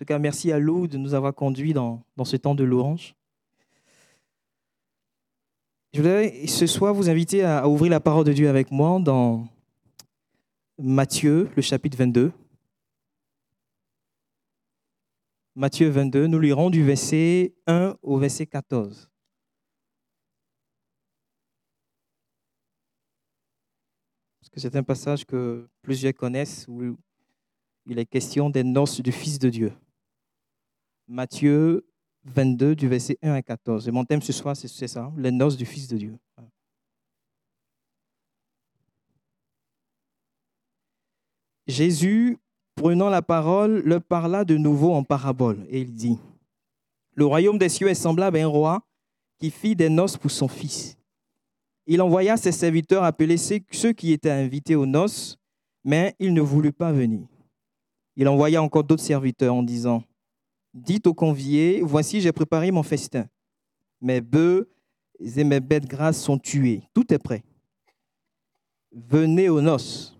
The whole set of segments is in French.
tout cas, merci à Lou de nous avoir conduits dans, dans ce temps de louange. Je voudrais ce soir vous inviter à, ouvrir la parole de Dieu avec moi dans Matthieu, le chapitre 22. Matthieu 22, nous lirons du verset 1 au verset 14. Parce que c'est un passage que plusieurs connaissent où il est question des noces du Fils de Dieu. Matthieu 22, du verset 1 à 14. Et mon thème ce soir, c'est ça, les noces du Fils de Dieu. Jésus, prenant la parole, leur parla de nouveau en parabole, et il dit, Le royaume des cieux est semblable à un roi qui fit des noces pour son fils. Il envoya ses serviteurs appeler ceux qui étaient invités aux noces, mais il ne voulut pas venir. Il envoya encore d'autres serviteurs en disant, Dites aux conviés, voici, j'ai préparé mon festin. Mes bœufs et mes bêtes grasses sont tués. Tout est prêt. Venez aux noces.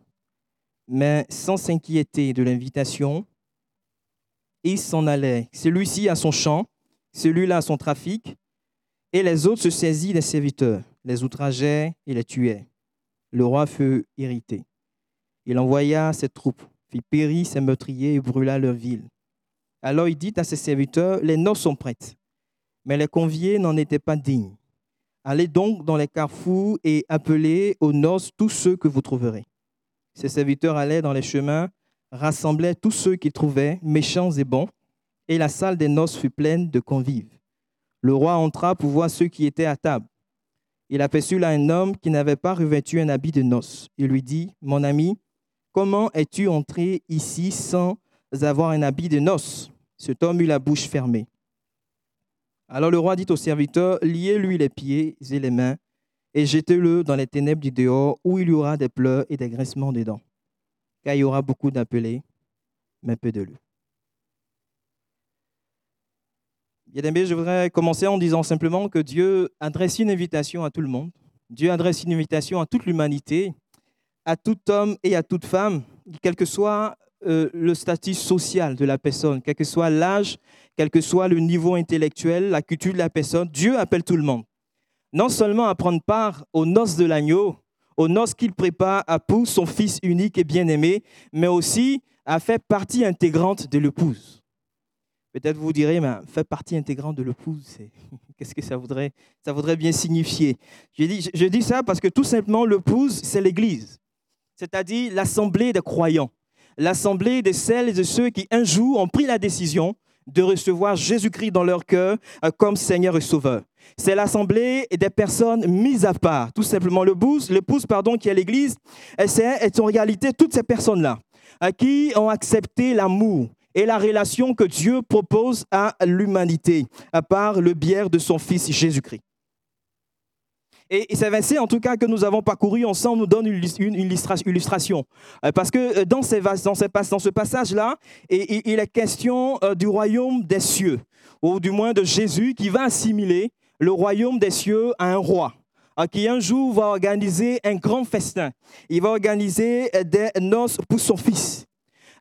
Mais sans s'inquiéter de l'invitation, il s'en allait. Celui-ci a son champ, celui-là a son trafic, et les autres se saisirent des serviteurs, les outrageaient et les tuaient. Le roi fut irrité. Il envoya ses troupes, fit périr ses meurtriers et brûla leur ville. Alors il dit à ses serviteurs, les noces sont prêtes, mais les conviés n'en étaient pas dignes. Allez donc dans les carrefours et appelez aux noces tous ceux que vous trouverez. Ses serviteurs allaient dans les chemins, rassemblaient tous ceux qu'ils trouvaient, méchants et bons, et la salle des noces fut pleine de convives. Le roi entra pour voir ceux qui étaient à table. Il aperçut là un homme qui n'avait pas revêtu un habit de noces. Il lui dit, Mon ami, comment es-tu entré ici sans avoir un habit de noces. Cet homme eut la bouche fermée. Alors le roi dit au serviteur, liez-lui les pieds et les mains et jetez-le dans les ténèbres du dehors où il y aura des pleurs et des graissements des dents. Car il y aura beaucoup d'appelés, mais peu de lieux. Bien aimé, je voudrais commencer en disant simplement que Dieu adresse une invitation à tout le monde. Dieu adresse une invitation à toute l'humanité, à tout homme et à toute femme, quel que soit euh, le statut social de la personne, quel que soit l'âge, quel que soit le niveau intellectuel, la culture de la personne, Dieu appelle tout le monde. Non seulement à prendre part aux noces de l'agneau, aux noces qu'il prépare à pour son fils unique et bien-aimé, mais aussi à faire partie intégrante de l'épouse. Peut-être vous direz, mais faire partie intégrante de l'épouse, qu'est-ce que ça voudrait, ça voudrait bien signifier je dis, je dis ça parce que tout simplement, l'épouse, c'est l'Église, c'est-à-dire l'assemblée des croyants l'assemblée de celles et ceux qui un jour ont pris la décision de recevoir Jésus-Christ dans leur cœur euh, comme Seigneur et Sauveur. C'est l'assemblée des personnes mises à part. Tout simplement, l'épouse, l'épouse pardon, qui est l'Église, c'est en réalité toutes ces personnes-là euh, qui ont accepté l'amour et la relation que Dieu propose à l'humanité à part le bière de son Fils Jésus-Christ. Et, ces versets, en tout cas, que nous avons parcouru ensemble, nous donnent une, illustration. Euh, parce que euh, dans, ces, ce passage-là, il est question euh, du royaume des cieux, ou du moins de Jésus qui va assimiler le royaume des cieux à un roi qui un jour va organiser un grand festin. Il va organiser des noces pour son fils.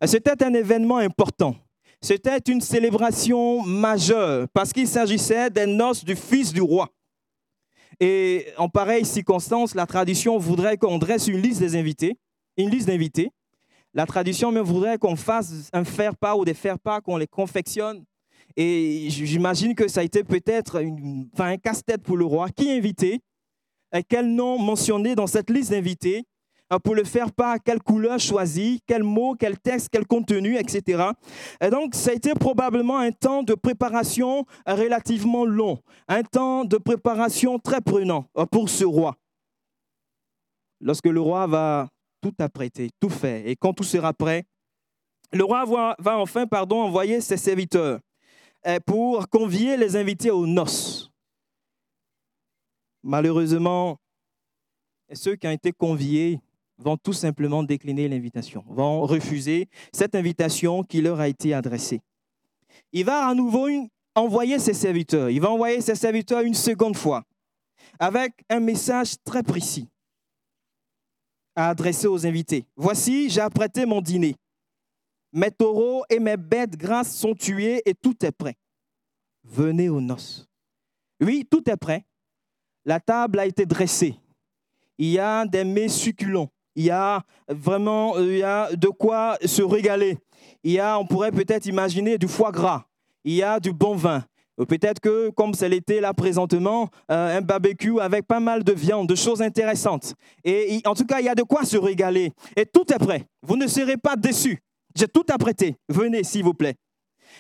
C'était un événement important. C'était une célébration majeure parce qu'il s'agissait des noces du fils du roi. Et en pareille circonstance, la tradition voudrait qu'on dresse une liste des invités, une liste d'invités. La tradition même voudrait qu'on fasse un faire-part ou des faire-part, qu'on les confectionne. Et j'imagine que ça a été peut-être un casse-tête pour le roi. Qui invité? Et quel nom mentionné dans cette liste d'invités? Pour le faire part, quelle couleur choisir, quel mot, quel texte, quel contenu, etc. Et donc, ça a été probablement un temps de préparation relativement long, un temps de préparation très prenant euh, pour ce roi. Lorsque le roi va tout apprêter, tout faire, et quand tout sera prêt, le roi va, enfin pardon, envoyer ses serviteurs euh, pour convier les invités aux noces. Malheureusement, ceux qui ont été conviés vont tout simplement décliner l'invitation, vont refuser cette invitation qui leur a été adressée. Il va à nouveau envoyer ses serviteurs. Il va envoyer ses serviteurs une seconde fois avec un message très précis à adresser aux invités. Voici, j'ai apprêté mon dîner. Mes taureaux et mes bêtes grasses sont tués et tout est prêt. Venez aux noces. Oui, tout est prêt. La table a été dressée. Il y a des mets succulents. Il y a vraiment euh, il y a de quoi se régaler. Il y a, on pourrait peut-être imaginer du foie gras. Il y a du bon vin. Peut-être que, comme c'est l'été là présentement, euh, un barbecue avec pas mal de viande, de choses intéressantes. Et en tout cas, il y a de quoi se régaler. Et tout est prêt. Vous ne serez pas déçus. J'ai tout apprêté. Venez, s'il vous plaît.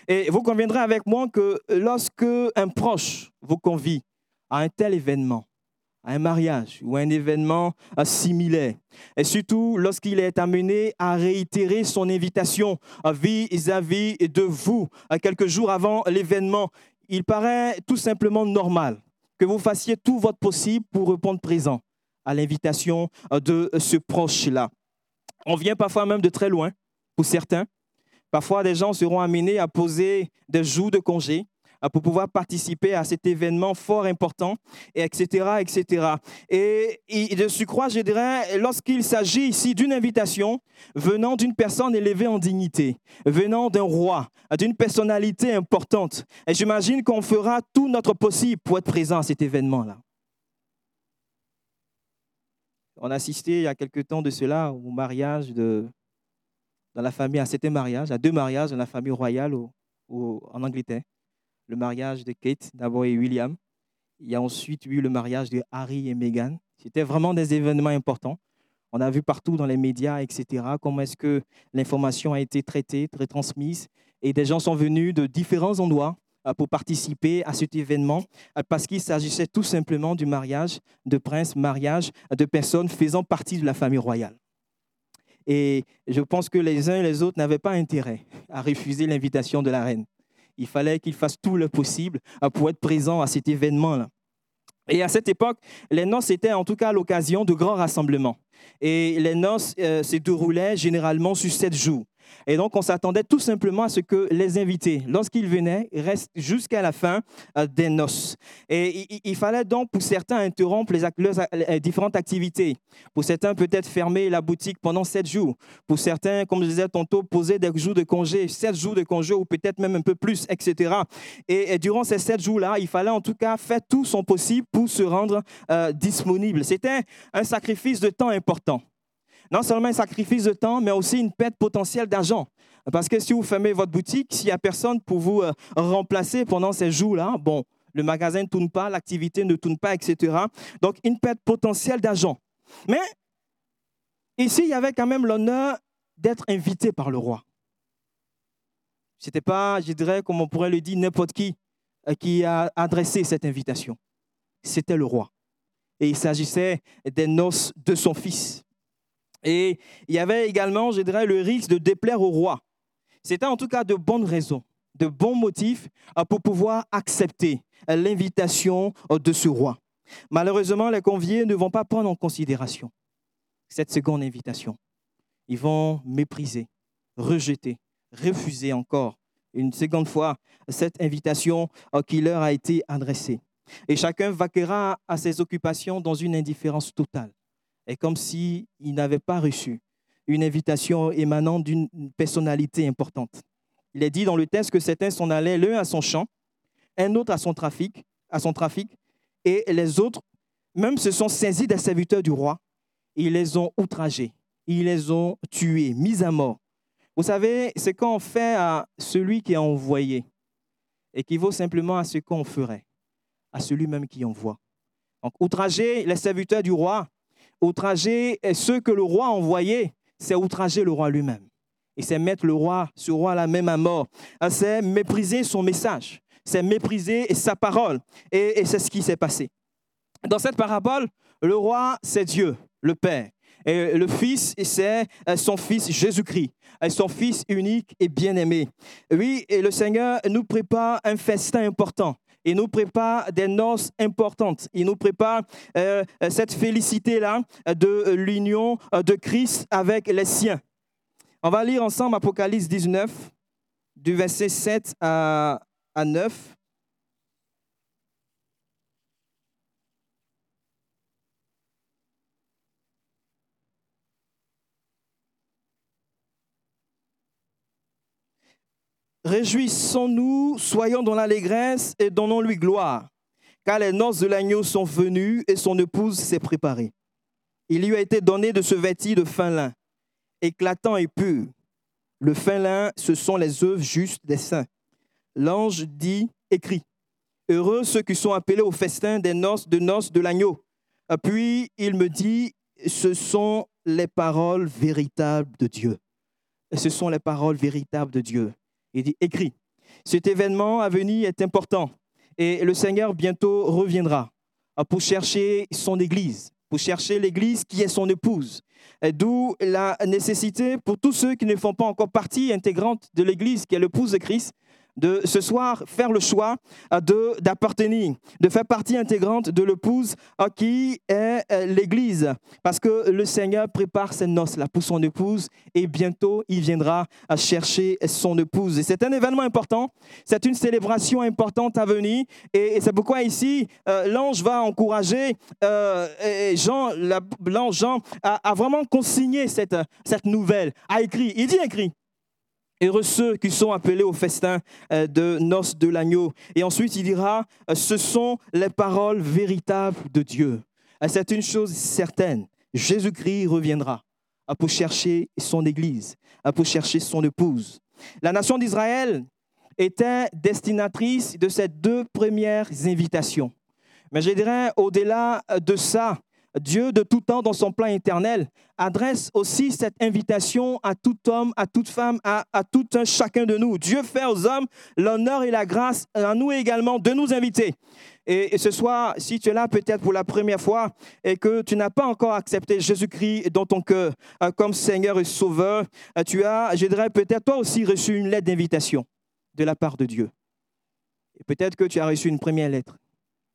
Et vous conviendrez avec moi que lorsque un proche vous convie à un tel événement, à un mariage ou à un événement similaire, et surtout lorsqu'il est amené à réitérer son invitation vis-à-vis de vous quelques jours avant l'événement, il paraît tout simplement normal que vous fassiez tout votre possible pour répondre présent à l'invitation de ce proche-là. On vient parfois même de très loin pour certains. Parfois, des gens seront amenés à poser des jours de congé pour pouvoir participer à cet événement fort important, etc., etc. Et, de surcroît, je dirais, lorsqu'il s'agit ici d'une invitation venant d'une personne élevée en dignité, venant d'un roi, d'une personnalité importante, et j'imagine qu'on fera tout notre possible pour être présent à cet événement-là. On a assisté il y a quelque temps de cela au mariage de, dans la famille, à cet mariage, à deux mariages dans la famille royale en Angleterre. Le mariage de Kate, d'abord, et William. Il y a ensuite eu le mariage de Harry et Meghan. C'était vraiment des événements importants. On a vu partout dans les médias, etc., comment est-ce que l'information a été traitée, retransmise. Et des gens sont venus de différents endroits euh, pour participer à cet événement euh, parce qu'il s'agissait tout simplement du mariage de princes, mariage de personnes faisant partie de la famille royale. Et je pense que les uns et les autres n'avaient pas intérêt à refuser l'invitation de la reine. Il fallait qu'ils fassent tout le possible pour être présents à cet événement-là. Et à cette époque, les noces étaient en tout cas l'occasion de grands rassemblements. Et les noces euh, se déroulaient généralement sur sept jours. Et donc, on s'attendait tout simplement à ce que les invités, lorsqu'ils venaient, restent jusqu'à la fin euh, des noces. Et il, fallait donc, pour certains, interrompre les, différentes activités. Pour certains, peut-être fermer la boutique pendant sept jours. Pour certains, comme je disais tantôt, poser des jours de congé, sept jours de congé ou peut-être même un peu plus, etc. Et, durant ces sept jours-là, il fallait en tout cas faire tout son possible pour se rendre euh, disponible. C'était un sacrifice de temps important non seulement un sacrifice de temps, mais aussi une perte potentielle d'argent. Parce que si vous fermez votre boutique, s'il n'y a personne pour vous euh, remplacer pendant ces jours-là, bon, le magasin ne tourne pas, l'activité ne tourne pas, etc. Donc, une perte potentielle d'argent. Mais ici, il y avait quand même l'honneur d'être invité par le roi. Ce n'était pas, je dirais, comme on pourrait le dire, n'importe qui euh, qui a adressé cette invitation. C'était le roi. Et il s'agissait des noces de son fils. Et il y avait également, je dirais, le risque de déplaire au roi. C'était en tout cas de bonnes raisons, de bons motifs euh, pour pouvoir accepter euh, l'invitation euh, de ce roi. Malheureusement, les conviés ne vont pas prendre en considération cette seconde invitation. Ils vont mépriser, rejeter, refuser encore une seconde fois cette invitation qui leur a été adressée. Et chacun vaquera à ses occupations dans une indifférence totale est comme s'il n'avait pas reçu une invitation émanant d'une personnalité importante. Il est dit dans le texte que certains s'en allaient l'un à son champ, un autre à son trafic, à son trafic, et les autres même se sont saisis des serviteurs du roi. Ils les ont outragés, ils les ont tués, mis à mort. Vous savez, ce qu'on fait à celui qui est envoyé équivaut simplement à ce qu'on ferait à celui même qui envoie. Donc, outrager les serviteurs du roi, outrager ceux que le roi a envoyés, c'est outrager le roi lui-même. Et c'est mettre le roi, ce roi la même à mort. C'est mépriser son message. C'est mépriser sa parole. Et, c'est ce qui s'est passé. Dans cette parabole, le roi, c'est Dieu, le Père. Et le Fils, c'est euh, son Fils Jésus-Christ, son Fils unique et bien-aimé. Oui, et le Seigneur nous prépare un festin important. Il nous prépare des noces importantes. Il nous prépare euh, cette félicité-là de l'union de Christ avec les siens. On va lire ensemble Apocalypse 19, du verset 7 à, à 9. Réjouissons-nous, soyons dans l'allégresse et donnons-lui gloire, car les noces de l'agneau sont venues et son épouse s'est préparée. Il lui a été donné de se vêtir de fin lin, éclatant et pur. Le fin lin, ce sont les œuvres justes des saints. L'ange dit, écrit, Heureux ceux qui sont appelés au festin des noces de noces de l'agneau. Puis il me dit, ce sont les paroles véritables de Dieu. Ce sont les paroles véritables de Dieu. Il dit, écrit, cet événement à venir est important et le Seigneur bientôt reviendra pour chercher son Église, pour chercher l'Église qui est son épouse. D'où la nécessité pour tous ceux qui ne font pas encore partie intégrante de l'Église, qui est l'épouse de Christ, de ce soir faire le choix euh, de, d'appartenir, de faire partie intégrante de l'épouse euh, qui est euh, l'Église. Parce que le Seigneur prépare ses noces là pour son épouse et bientôt il viendra chercher son épouse. Et c'est un événement important, c'est une célébration importante à venir. Et, c'est pourquoi ici, l'ange va encourager Jean, l'ange Jean à, vraiment consigner cette, cette nouvelle, à écrire. Il dit écrit. Heureux ceux qui sont appelés au festin euh, de noces de l'agneau. Et ensuite, il dira, euh, ce sont les paroles véritables de Dieu. Euh, c'est une chose certaine, Jésus-Christ reviendra pour chercher son Église, pour chercher son épouse. La nation d'Israël était destinatrice de ces deux premières invitations. Mais je dirais, au-delà de ça, Dieu de tout temps dans son plan éternel adresse aussi cette invitation à tout homme, à toute femme, à, tout un chacun de nous. Dieu fait aux hommes l'honneur et la grâce, à nous également, de nous inviter. Et, ce soir, si tu es là peut-être pour la première fois et que tu n'as pas encore accepté Jésus-Christ dans ton cœur euh, comme Seigneur et Sauveur, euh, tu as, je dirais peut-être toi aussi reçu une lettre d'invitation de la part de Dieu. Et peut-être que tu as reçu une première lettre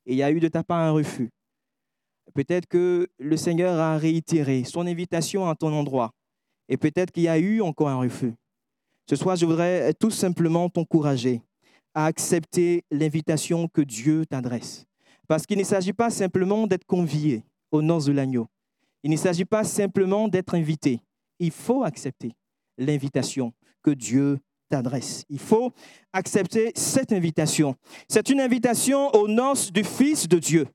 et il y a eu de ta part un refus. Peut-être que le Seigneur a réitéré son invitation à ton endroit. Et peut-être qu'il y a eu encore un refus. Ce soir, je voudrais tout simplement t'encourager à accepter l'invitation que Dieu t'adresse. Parce qu'il ne s'agit pas simplement d'être convié au nom de l'agneau. Il ne s'agit pas simplement d'être invité. Il faut accepter l'invitation que Dieu t'adresse. Il faut accepter cette invitation. C'est une invitation aux noces du Fils de Dieu.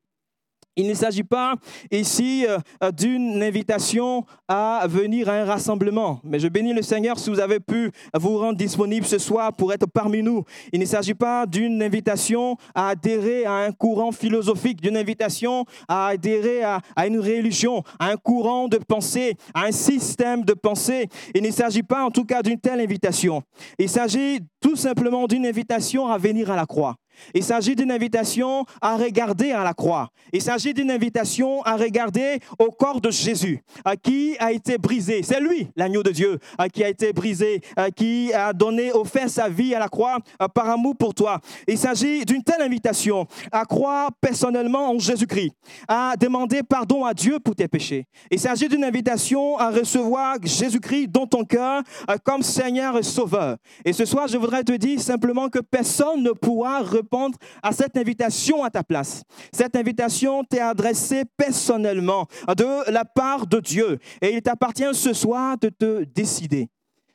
Il ne s'agit pas ici euh, euh, d'une invitation à venir à un rassemblement, mais je bénis le Seigneur si vous avez pu vous rendre disponible ce soir pour être parmi nous. Il ne s'agit pas d'une invitation à adhérer à un courant philosophique, d'une invitation à adhérer à, à, une religion, à un courant de pensée, à un système de pensée. Il ne s'agit pas en tout cas d'une telle invitation. Il s'agit tout simplement d'une invitation à venir à la croix. Il s'agit d'une invitation à regarder à la croix. Il s'agit d'une invitation à regarder au corps de Jésus, à qui a été brisé. C'est lui, l'agneau de Dieu, à qui a été brisé, à qui a donné, offert sa vie à la croix par amour pour toi. Il s'agit d'une telle invitation à croire personnellement en Jésus-Christ, à demander pardon à Dieu pour tes péchés. Il s'agit d'une invitation à recevoir Jésus-Christ dans ton cœur comme Seigneur et Sauveur. Et ce soir, je voudrais te dire simplement que personne ne pourra répondre à cette invitation à ta place. Cette invitation t'est adressée personnellement de la part de Dieu. Et il t'appartient ce soir de te décider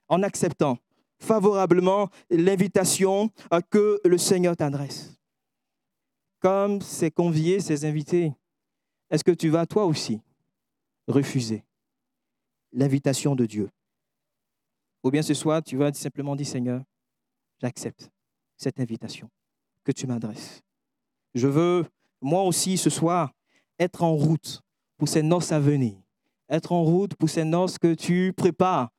en acceptant favorablement l'invitation que le Seigneur t'adresse. Comme ces conviés, ces invités, est-ce que tu vas toi aussi refuser l'invitation de Dieu? Ou bien ce soir, tu vas simplement dire, Seigneur, j'accepte cette invitation que tu m'adresses. Je veux, moi aussi, ce soir, être en route pour ces noces à venir. Être en route pour ces noces que tu prépares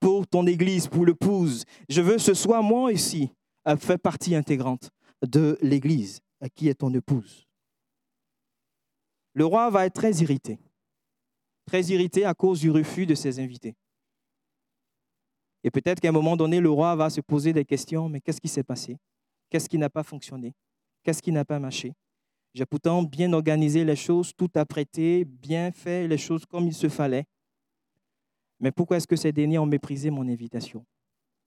pour ton église, pour l'épouse. Je veux ce soir, moi aussi, faire partie intégrante de l'église qui est ton épouse. Le roi va être très irrité. Très irrité à cause du refus de ses invités. Et peut-être qu'à un moment donné, le roi va se poser des questions, mais qu'est-ce qui s'est passé? Qu'est-ce qui n'a pas fonctionné? Qu'est-ce qui n'a pas marché? J'ai pourtant bien organisé les choses, tout apprêté, bien fait les choses comme il se fallait. Mais pourquoi est-ce que ces derniers ont méprisé mon invitation?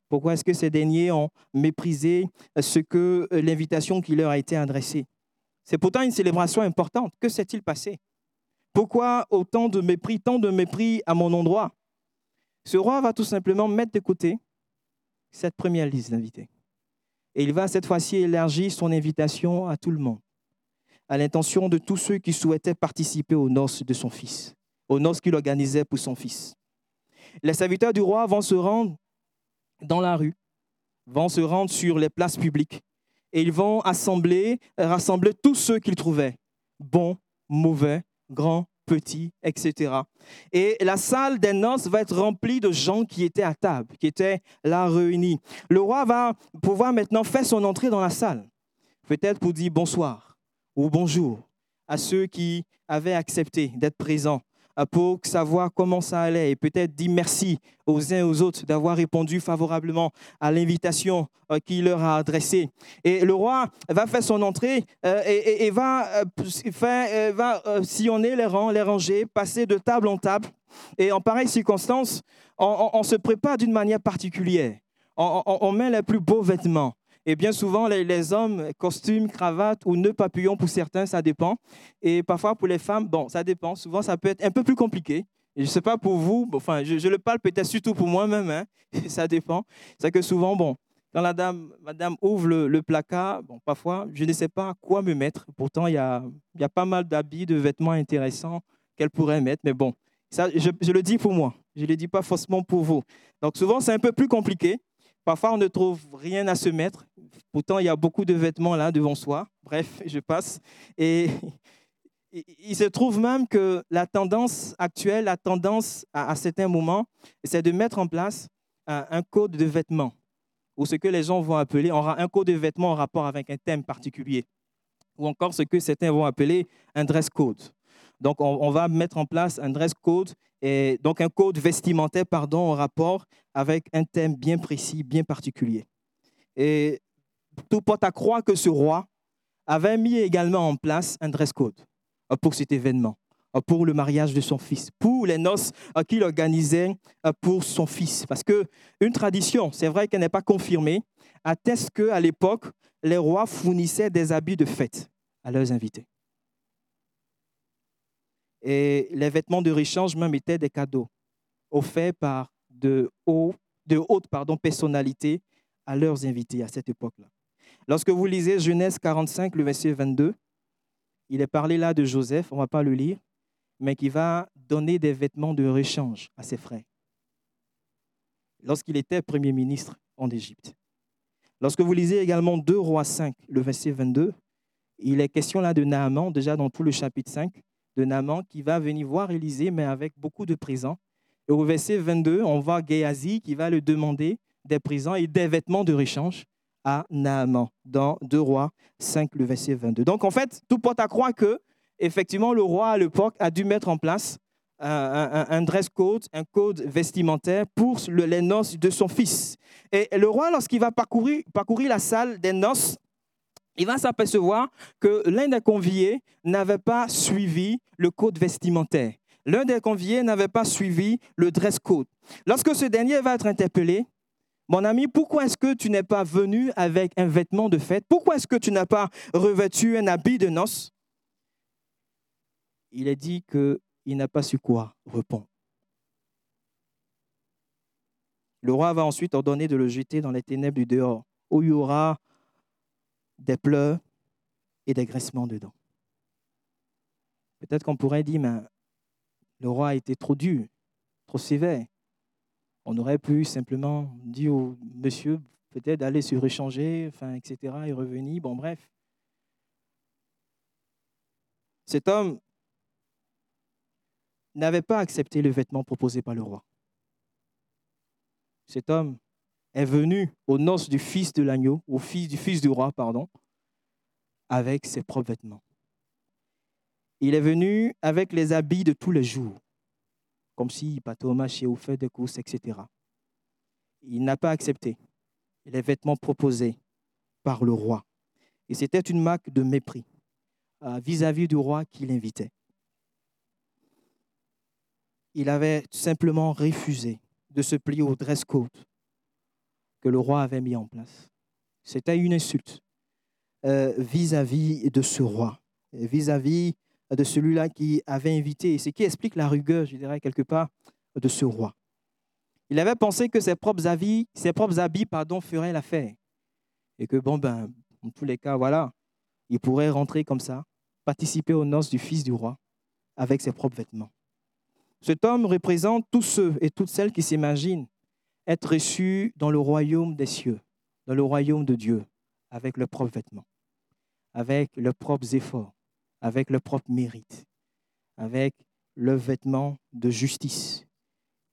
Pourquoi est-ce que ces derniers ont méprisé ce que euh, l'invitation qui leur a été adressée? C'est pourtant une célébration importante. Que s'est-il passé? Pourquoi autant de mépris, tant de mépris à mon endroit? Ce roi va tout simplement mettre de côté cette première liste d'invités. Et il va cette fois-ci élargir son invitation à tout le monde, à l'intention de tous ceux qui souhaitaient participer aux noces de son fils, aux noces qu'il organisait pour son fils. Les serviteurs du roi vont se rendre dans la rue, vont se rendre sur les places publiques et ils vont assembler, rassembler tous ceux qu'ils trouvaient, bons, mauvais, grands, petits, etc. Et la salle des noces va être remplie de gens qui étaient à table, qui étaient là réunis. Le roi va pouvoir maintenant faire son entrée dans la salle, peut-être pour dire bonsoir ou bonjour à ceux qui avaient accepté d'être présents pour savoir comment ça allait et peut-être dire merci aux uns et aux autres d'avoir répondu favorablement à l'invitation euh, qu'il leur a adressée. Et le roi va faire son entrée euh, et, va, faire, va sillonner les rangs, les ranger, passer de table en table. Et en pareille circonstance, on, se prépare d'une manière particulière. on met les plus beaux vêtements. Et bien souvent, les, hommes, costumes, cravates ou nœuds papillons pour certains, ça dépend. Et parfois pour les femmes, bon, ça dépend. Souvent, ça peut être un peu plus compliqué. je ne sais pas pour vous, enfin, je, le parle peut-être surtout pour moi-même, hein, ça dépend. C'est que souvent, bon, quand la dame, madame ouvre le, placard, bon, parfois, je ne sais pas quoi me mettre. Pourtant, il y a, y a pas mal d'habits, de vêtements intéressants qu'elle pourrait mettre. Mais bon, ça, je, le dis pour moi. Je ne le dis pas forcément pour vous. Donc, souvent, c'est un peu plus compliqué. Parfois, on ne trouve rien à se mettre. Pourtant, il y a beaucoup de vêtements là devant soi. Bref, je passe. Et il se trouve même que la tendance actuelle, la tendance à, certains moments, c'est de mettre en place un, code de vêtements, ou ce que les gens vont appeler un code de vêtements en rapport avec un thème particulier, ou encore ce que certains vont appeler un dress code. Donc, on, va mettre en place un dress code, et donc un code vestimentaire, pardon, en rapport avec un thème bien précis, bien particulier. Et tout porte à croire que ce roi avait mis également en place un dress code pour cet événement, pour le mariage de son fils, pour les noces qu'il organisait pour son fils. Parce que une tradition, c'est vrai qu'elle n'est pas confirmée, atteste qu'à l'époque, les rois fournissaient des habits de fête à leurs invités. Et les vêtements de rechange même étaient des cadeaux offerts par de, haut, de hautes personnalités à leurs invités à cette époque-là. Lorsque vous lisez Genèse 45, le verset 22, il est parlé là de Joseph, on ne va pas le lire, mais qui va donner des vêtements de rechange à ses frères lorsqu'il était Premier ministre en Égypte. Lorsque vous lisez également 2 Rois 5, le verset 22, il est question là de Naaman, déjà dans tout le chapitre 5, de Naaman qui va venir voir Élisée, mais avec beaucoup de présents. Et au verset 22, on voit Géasi qui va le demander des présents et des vêtements de rechange à Naaman dans 2 Rois 5, le verset 22. Donc en fait, tout porte à croire que effectivement le roi à l'époque a dû mettre en place un, dress code, un code vestimentaire pour les noces de son fils. Et le roi, lorsqu'il va parcourir, parcourir la salle des noces, il va s'apercevoir que l'un des conviés n'avait pas suivi le code vestimentaire. L'un des conviés n'avait pas suivi le dress code. Lorsque ce dernier va être interpellé, mon ami, pourquoi est-ce que tu n'es pas venu avec un vêtement de fête? Pourquoi est-ce que tu n'as pas revêtu un habit de noces? Il est dit qu'il n'a pas su quoi répondre. Le roi va ensuite ordonner de le jeter dans les ténèbres du dehors, où il y aura des pleurs et des graissements dedans. Peut-être qu'on pourrait dire, mais le roi a été trop dur, trop sévère. On aurait pu simplement dire au monsieur peut-être d'aller se réchanger, enfin, etc., et revenir. Bon, bref. Cet homme n'avait pas accepté le vêtement proposé par le roi. Cet homme est venu aux noces du fils de l'agneau, au fils du fils du roi, pardon, avec ses propres vêtements. Il est venu avec les habits de tous les jours, comme s'il partait au fait des courses, etc. Il n'a pas accepté les vêtements proposés par le roi. Et c'était une marque de mépris euh, vis-à-vis du roi qui l'invitait. Il avait simplement refusé de se plier au dress code que le roi avait mis en place. C'était une insulte euh, vis-à-vis de ce roi, vis-à-vis de celui-là qui avait invité, ce qui explique la rigueur, je dirais, quelque part, de ce roi. Il avait pensé que ses propres, avis, ses propres habits pardon, feraient l'affaire. Et que, bon, ben, en tous les cas, voilà, il pourrait rentrer comme ça, participer aux noces du fils du roi avec ses propres vêtements. Cet homme représente tous ceux et toutes celles qui s'imaginent être reçus dans le royaume des cieux, dans le royaume de Dieu, avec leurs propres vêtements, avec leurs propres efforts, avec leurs propres mérites, avec leurs vêtements de justice.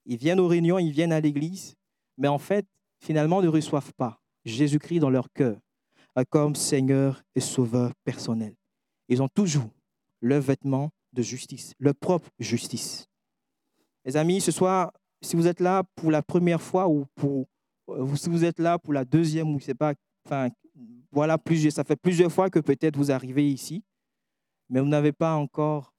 Ils viennent aux réunions, ils viennent à l'église, mais en fait, finalement, ne reçoivent pas Jésus-Christ dans leur cœur comme Seigneur et Sauveur personnel. Ils ont toujours leurs vêtements de justice, leur propre justice. Les amis, ce soir, si vous êtes là pour la première fois ou pour, euh, si vous êtes là pour la deuxième ou je pas, enfin, voilà, ça fait plusieurs fois que peut-être vous arrivez ici, mais vous n'avez pas encore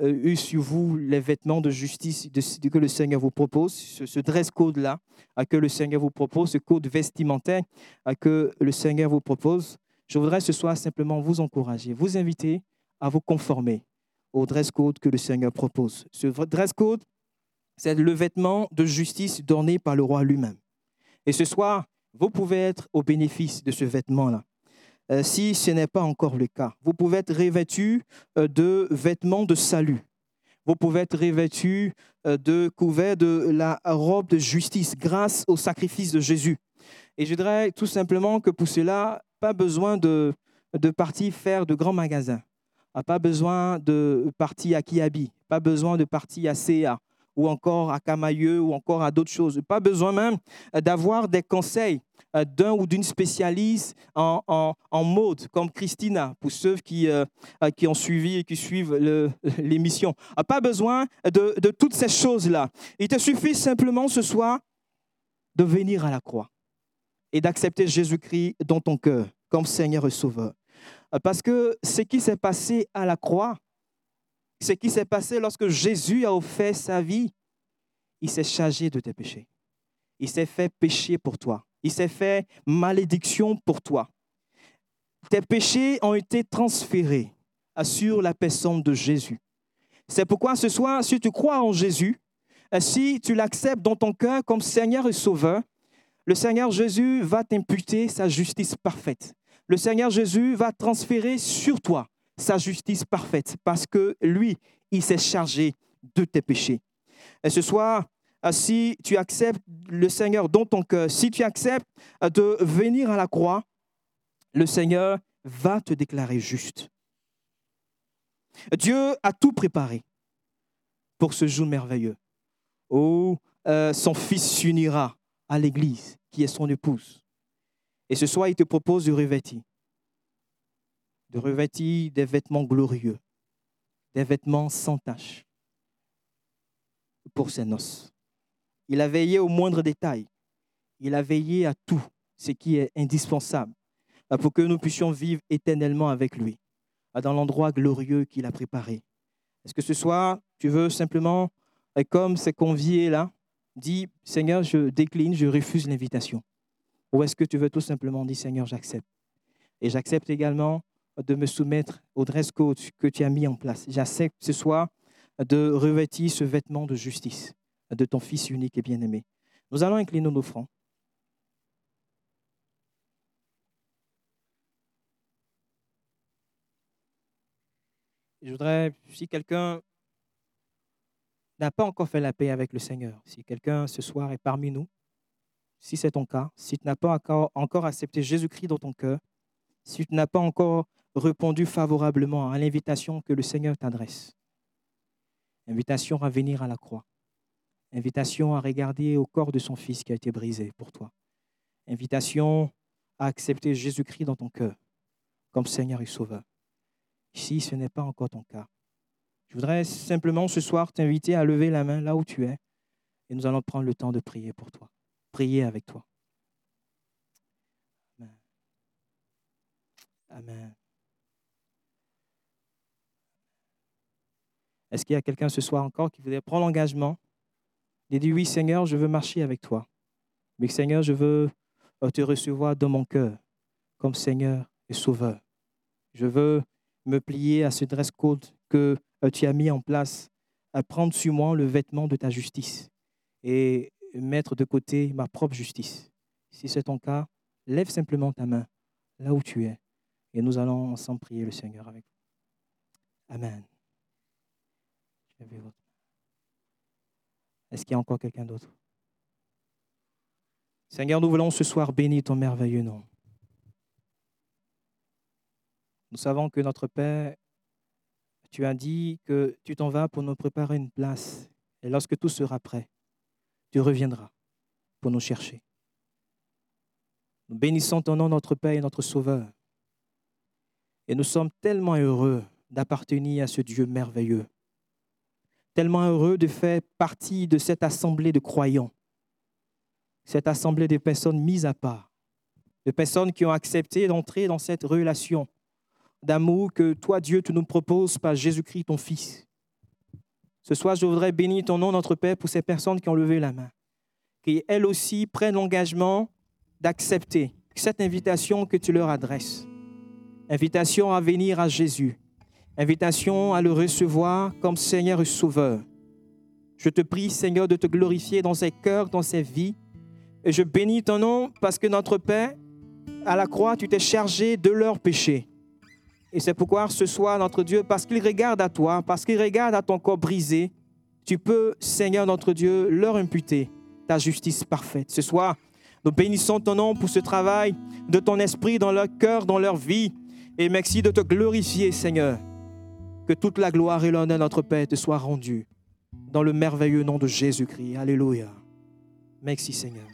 euh, eu sur vous les vêtements de justice que le Seigneur vous propose, ce, dress code-là que le Seigneur vous propose, ce code vestimentaire que le Seigneur vous propose. Je voudrais ce soir simplement vous encourager, vous inviter à vous conformer au dress code que le Seigneur propose. Ce dress code, c'est le vêtement de justice donné par le roi lui-même. Et ce soir, vous pouvez être au bénéfice de ce vêtement-là. Euh, si ce n'est pas encore le cas. Vous pouvez être revêtu euh, de vêtements de salut. Vous pouvez être revêtu euh, de couverts de la robe de justice grâce au sacrifice de Jésus. Et je dirais tout simplement que pour cela, pas besoin de, de partir faire de grands magasins. Pas besoin de partir à Kiabi. Pas besoin de partir à CA ou encore à Camailleux ou encore à d'autres choses. Pas besoin même d'avoir des conseils euh, d'un ou d'une spécialiste en, mode, comme Christina, pour ceux qui, euh, euh, qui ont suivi et qui suivent l'émission. Pas besoin de, de toutes ces choses-là. Il te suffit simplement ce soir de venir à la croix et d'accepter Jésus-Christ dans ton cœur comme Seigneur et Sauveur. Parce que ce qui s'est passé à la croix, ce qui s'est passé lorsque Jésus a offert sa vie, il s'est chargé de tes péchés. Il s'est fait pécher pour toi. Il s'est fait malédiction pour toi. Tes péchés ont été transférés sur la personne de Jésus. C'est pourquoi ce soir, si tu crois en Jésus, si tu l'acceptes dans ton cœur comme Seigneur et Sauveur, le Seigneur Jésus va t'imputer sa justice parfaite. Le Seigneur Jésus va transférer sur toi sa justice parfaite parce que lui, il s'est chargé de tes péchés. Et ce soir, euh, si tu acceptes le Seigneur dans ton cœur, si tu acceptes euh, de venir à la croix, le Seigneur va te déclarer juste. Dieu a tout préparé pour ce jour merveilleux où euh, son Fils s'unira à l'Église, qui est son épouse. Et ce soir, il te propose de revêtir, de revêtir des vêtements glorieux, des vêtements sans tache pour ses noces. Il a veillé au moindre détail. Il a veillé à tout ce qui est indispensable pour que nous puissions vivre éternellement avec lui, dans l'endroit glorieux qu'il a préparé. Est-ce que ce soir, tu veux simplement, comme ces conviés-là, dire, Seigneur, je décline, je refuse l'invitation Ou est-ce que tu veux tout simplement dire, Seigneur, j'accepte Et j'accepte également de me soumettre au dress code que tu as mis en place. J'accepte ce soir de revêtir ce vêtement de justice de ton Fils unique et bien-aimé. Nous allons incliner nos fronts. Je voudrais, si quelqu'un n'a pas encore fait la paix avec le Seigneur, si quelqu'un ce soir est parmi nous, si c'est ton cas, si tu n'as pas encore, encore accepté Jésus-Christ dans ton cœur, si tu n'as pas encore répondu favorablement à l'invitation que le Seigneur t'adresse, invitation à venir à la croix, Invitation à regarder au corps de son Fils qui a été brisé pour toi. Invitation à accepter Jésus-Christ dans ton cœur comme Seigneur et Sauveur. Si ce n'est pas encore ton cas, je voudrais simplement ce soir t'inviter à lever la main là où tu es et nous allons prendre le temps de prier pour toi, prier avec toi. Amen. Amen. Est-ce qu'il y a quelqu'un ce soir encore qui voudrait prendre l'engagement? Il dit, oui Seigneur, je veux marcher avec toi. Mais Seigneur, je veux euh, te recevoir dans mon cœur comme Seigneur et Sauveur. Je veux me plier à ce dress code que euh, tu as mis en place, à prendre sur moi le vêtement de ta justice et mettre de côté ma propre justice. Si c'est ton cas, lève simplement ta main là où tu es. Et nous allons ensemble prier le Seigneur avec vous. Amen. Est-ce qu'il y a encore quelqu'un d'autre? Seigneur, nous voulons ce soir bénir ton merveilleux nom. Nous savons que notre Père, tu as dit que tu t'en vas pour nous préparer une place. Et lorsque tout sera prêt, tu reviendras pour nous chercher. Nous bénissons ton nom, notre Père et notre Sauveur. Et nous sommes tellement heureux d'appartenir à ce Dieu merveilleux. Tellement heureux de faire partie de cette assemblée de croyants. Cette assemblée de personnes mises à part. De personnes qui ont accepté d'entrer dans cette relation d'amour que toi, Dieu, tu nous proposes par Jésus-Christ, ton Fils. Ce soir, je voudrais bénir ton nom, notre Père, pour ces personnes qui ont levé la main. Qui, elles aussi, prennent l'engagement d'accepter cette invitation que tu leur adresses. Invitation à venir à Jésus. Invitation à le recevoir comme Seigneur et Sauveur. Je te prie, Seigneur, de te glorifier dans ces cœurs, dans ces vies. Et je bénis ton nom parce que notre Père, à la croix, tu t'es chargé de leurs péchés. Et c'est pourquoi ce soir, notre Dieu, parce qu'il regarde à toi, parce qu'il regarde à ton corps brisé, tu peux, Seigneur notre Dieu, leur imputer ta justice parfaite. Ce soir, nous bénissons ton nom pour ce travail de ton esprit dans leur cœur, dans leur vie. Et merci de te glorifier, Seigneur. Que toute la gloire et l'honneur de notre Père te soient rendus dans le merveilleux nom de Jésus-Christ. Alléluia. Merci, Seigneur.